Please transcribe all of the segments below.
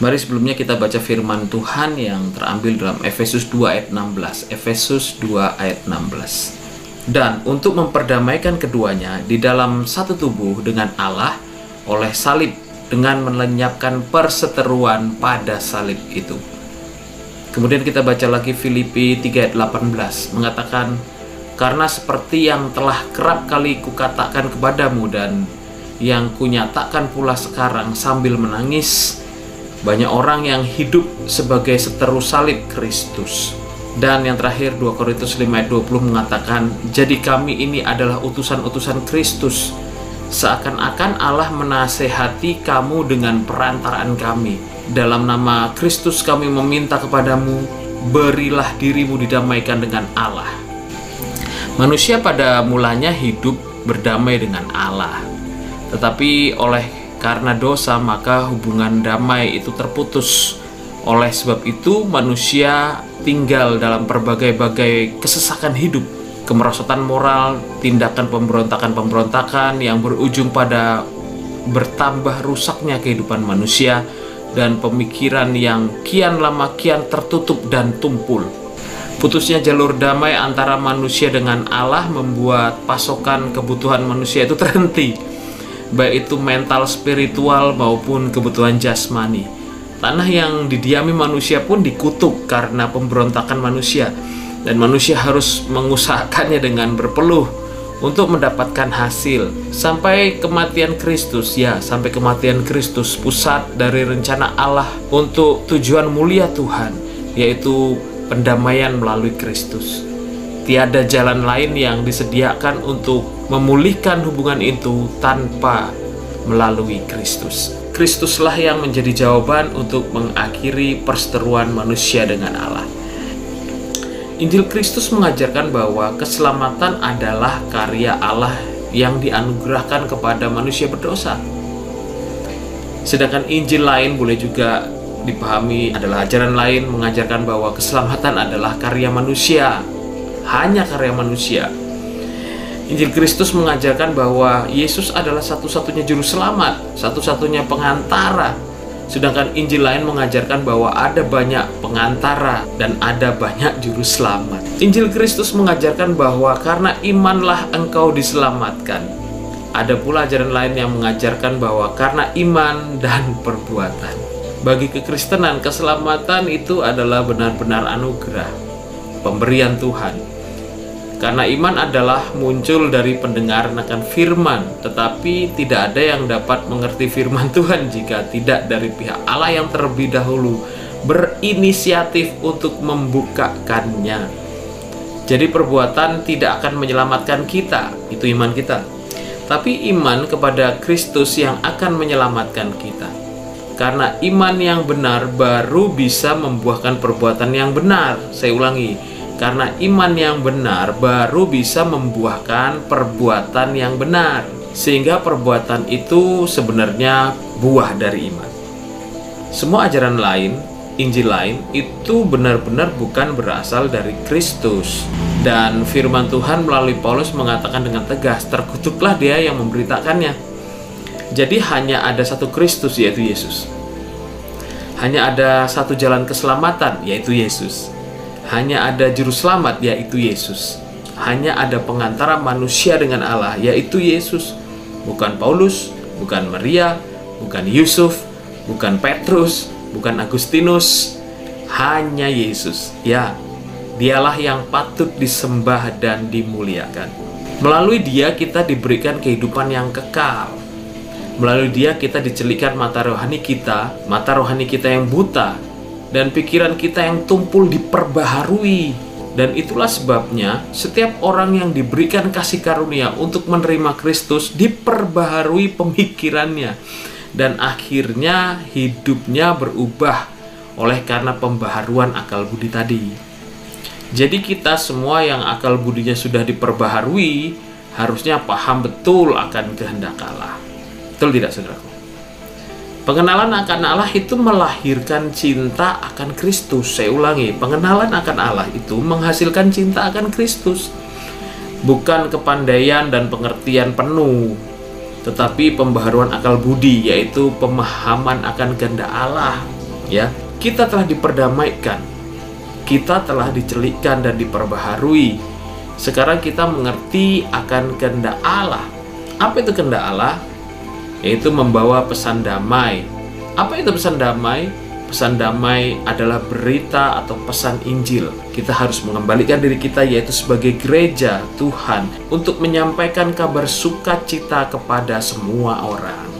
Mari sebelumnya kita baca firman Tuhan yang terambil dalam Efesus 2 ayat 16. Efesus 2 ayat 16. Dan untuk memperdamaikan keduanya di dalam satu tubuh dengan Allah oleh salib dengan melenyapkan perseteruan pada salib itu. Kemudian kita baca lagi Filipi 3 ayat 18 mengatakan karena seperti yang telah kerap kali kukatakan kepadamu dan yang kunyatakan pula sekarang sambil menangis banyak orang yang hidup sebagai seteru salib Kristus. Dan yang terakhir 2 Korintus 5 ayat 20 mengatakan jadi kami ini adalah utusan-utusan Kristus. Seakan-akan Allah menasehati kamu dengan perantaraan kami. Dalam nama Kristus kami meminta kepadamu berilah dirimu didamaikan dengan Allah. Manusia pada mulanya hidup berdamai dengan Allah. Tetapi oleh karena dosa maka hubungan damai itu terputus. Oleh sebab itu manusia tinggal dalam berbagai-bagai kesesakan hidup, kemerosotan moral, tindakan pemberontakan-pemberontakan yang berujung pada bertambah rusaknya kehidupan manusia dan pemikiran yang kian lama kian tertutup dan tumpul. Putusnya jalur damai antara manusia dengan Allah membuat pasokan kebutuhan manusia itu terhenti baik itu mental, spiritual maupun kebutuhan jasmani. Tanah yang didiami manusia pun dikutuk karena pemberontakan manusia. Dan manusia harus mengusahakannya dengan berpeluh untuk mendapatkan hasil. Sampai kematian Kristus ya sampai kematian Kristus pusat dari rencana Allah untuk tujuan mulia Tuhan yaitu pendamaian melalui Kristus tiada jalan lain yang disediakan untuk memulihkan hubungan itu tanpa melalui Kristus. Kristuslah yang menjadi jawaban untuk mengakhiri perseteruan manusia dengan Allah. Injil Kristus mengajarkan bahwa keselamatan adalah karya Allah yang dianugerahkan kepada manusia berdosa. Sedangkan Injil lain boleh juga dipahami adalah ajaran lain mengajarkan bahwa keselamatan adalah karya manusia hanya karya manusia. Injil Kristus mengajarkan bahwa Yesus adalah satu-satunya juru selamat, satu-satunya pengantara. Sedangkan Injil lain mengajarkan bahwa ada banyak pengantara dan ada banyak juru selamat. Injil Kristus mengajarkan bahwa karena imanlah engkau diselamatkan. Ada pula ajaran lain yang mengajarkan bahwa karena iman dan perbuatan. Bagi kekristenan, keselamatan itu adalah benar-benar anugerah, pemberian Tuhan karena iman adalah muncul dari pendengaran akan firman, tetapi tidak ada yang dapat mengerti firman Tuhan jika tidak dari pihak Allah yang terlebih dahulu berinisiatif untuk membukakannya. Jadi perbuatan tidak akan menyelamatkan kita, itu iman kita. Tapi iman kepada Kristus yang akan menyelamatkan kita. Karena iman yang benar baru bisa membuahkan perbuatan yang benar. Saya ulangi, karena iman yang benar baru bisa membuahkan perbuatan yang benar. Sehingga perbuatan itu sebenarnya buah dari iman. Semua ajaran lain, Injil lain itu benar-benar bukan berasal dari Kristus. Dan firman Tuhan melalui Paulus mengatakan dengan tegas, terkutuklah dia yang memberitakannya. Jadi hanya ada satu Kristus yaitu Yesus. Hanya ada satu jalan keselamatan yaitu Yesus hanya ada juru selamat yaitu Yesus. Hanya ada pengantara manusia dengan Allah yaitu Yesus. Bukan Paulus, bukan Maria, bukan Yusuf, bukan Petrus, bukan Agustinus, hanya Yesus. Ya, dialah yang patut disembah dan dimuliakan. Melalui dia kita diberikan kehidupan yang kekal. Melalui dia kita dicelikan mata rohani kita, mata rohani kita yang buta, dan pikiran kita yang tumpul diperbaharui. Dan itulah sebabnya setiap orang yang diberikan kasih karunia untuk menerima Kristus diperbaharui pemikirannya dan akhirnya hidupnya berubah oleh karena pembaharuan akal budi tadi. Jadi kita semua yang akal budinya sudah diperbaharui harusnya paham betul akan kehendak Allah. Betul tidak saudaraku? Pengenalan akan Allah itu melahirkan cinta akan Kristus. Saya ulangi, pengenalan akan Allah itu menghasilkan cinta akan Kristus. Bukan kepandaian dan pengertian penuh, tetapi pembaharuan akal budi, yaitu pemahaman akan kehendak Allah. Ya, kita telah diperdamaikan. Kita telah dicelikkan dan diperbaharui. Sekarang kita mengerti akan kehendak Allah. Apa itu kehendak Allah? Yaitu membawa pesan damai. Apa itu pesan damai? Pesan damai adalah berita atau pesan Injil. Kita harus mengembalikan diri kita yaitu sebagai gereja Tuhan untuk menyampaikan kabar sukacita kepada semua orang.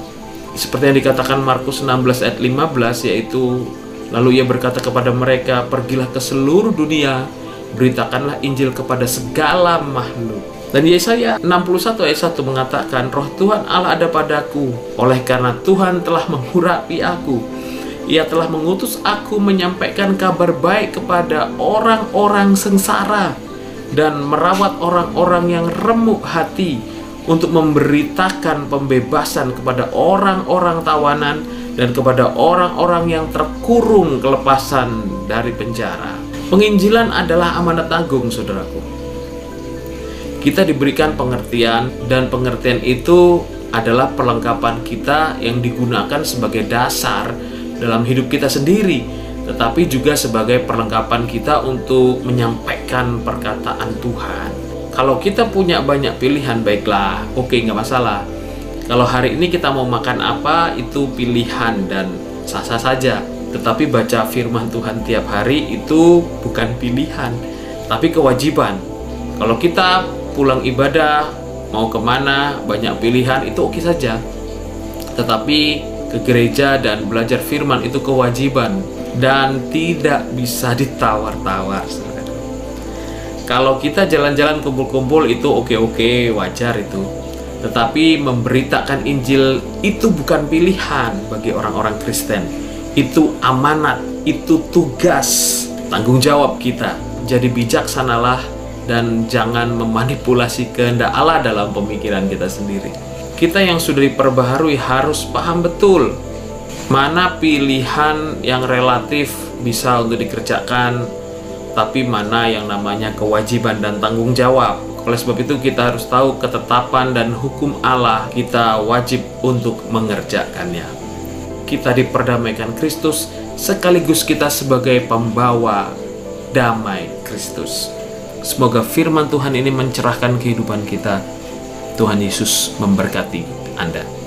Seperti yang dikatakan Markus 16 ayat 15 yaitu lalu ia berkata kepada mereka, "Pergilah ke seluruh dunia, beritakanlah Injil kepada segala makhluk." Dan Yesaya 61 ayat 1 mengatakan, Roh Tuhan Allah ada padaku, oleh karena Tuhan telah mengurapi aku ia telah mengutus aku menyampaikan kabar baik kepada orang-orang sengsara dan merawat orang-orang yang remuk hati untuk memberitakan pembebasan kepada orang-orang tawanan dan kepada orang-orang yang terkurung kelepasan dari penjara. Penginjilan adalah amanat agung, saudaraku. Kita diberikan pengertian dan pengertian itu adalah perlengkapan kita yang digunakan sebagai dasar dalam hidup kita sendiri, tetapi juga sebagai perlengkapan kita untuk menyampaikan perkataan Tuhan. Kalau kita punya banyak pilihan, baiklah, oke, nggak masalah. Kalau hari ini kita mau makan apa, itu pilihan dan sah-sah saja. Tetapi baca firman Tuhan tiap hari itu bukan pilihan, tapi kewajiban. Kalau kita pulang ibadah, mau ke mana, banyak pilihan, itu oke saja. Tetapi ke gereja dan belajar firman itu kewajiban dan tidak bisa ditawar-tawar. Kalau kita jalan-jalan kumpul-kumpul itu oke-oke, wajar itu. Tetapi memberitakan Injil itu bukan pilihan bagi orang-orang Kristen. Itu amanat, itu tugas, tanggung jawab kita. Jadi bijaksanalah dan jangan memanipulasi kehendak Allah dalam pemikiran kita sendiri. Kita yang sudah diperbaharui harus paham betul mana pilihan yang relatif bisa untuk dikerjakan tapi mana yang namanya kewajiban dan tanggung jawab. Oleh sebab itu kita harus tahu ketetapan dan hukum Allah kita wajib untuk mengerjakannya. Kita diperdamaikan Kristus sekaligus kita sebagai pembawa damai Kristus semoga firman Tuhan ini mencerahkan kehidupan kita Tuhan Yesus memberkati Anda.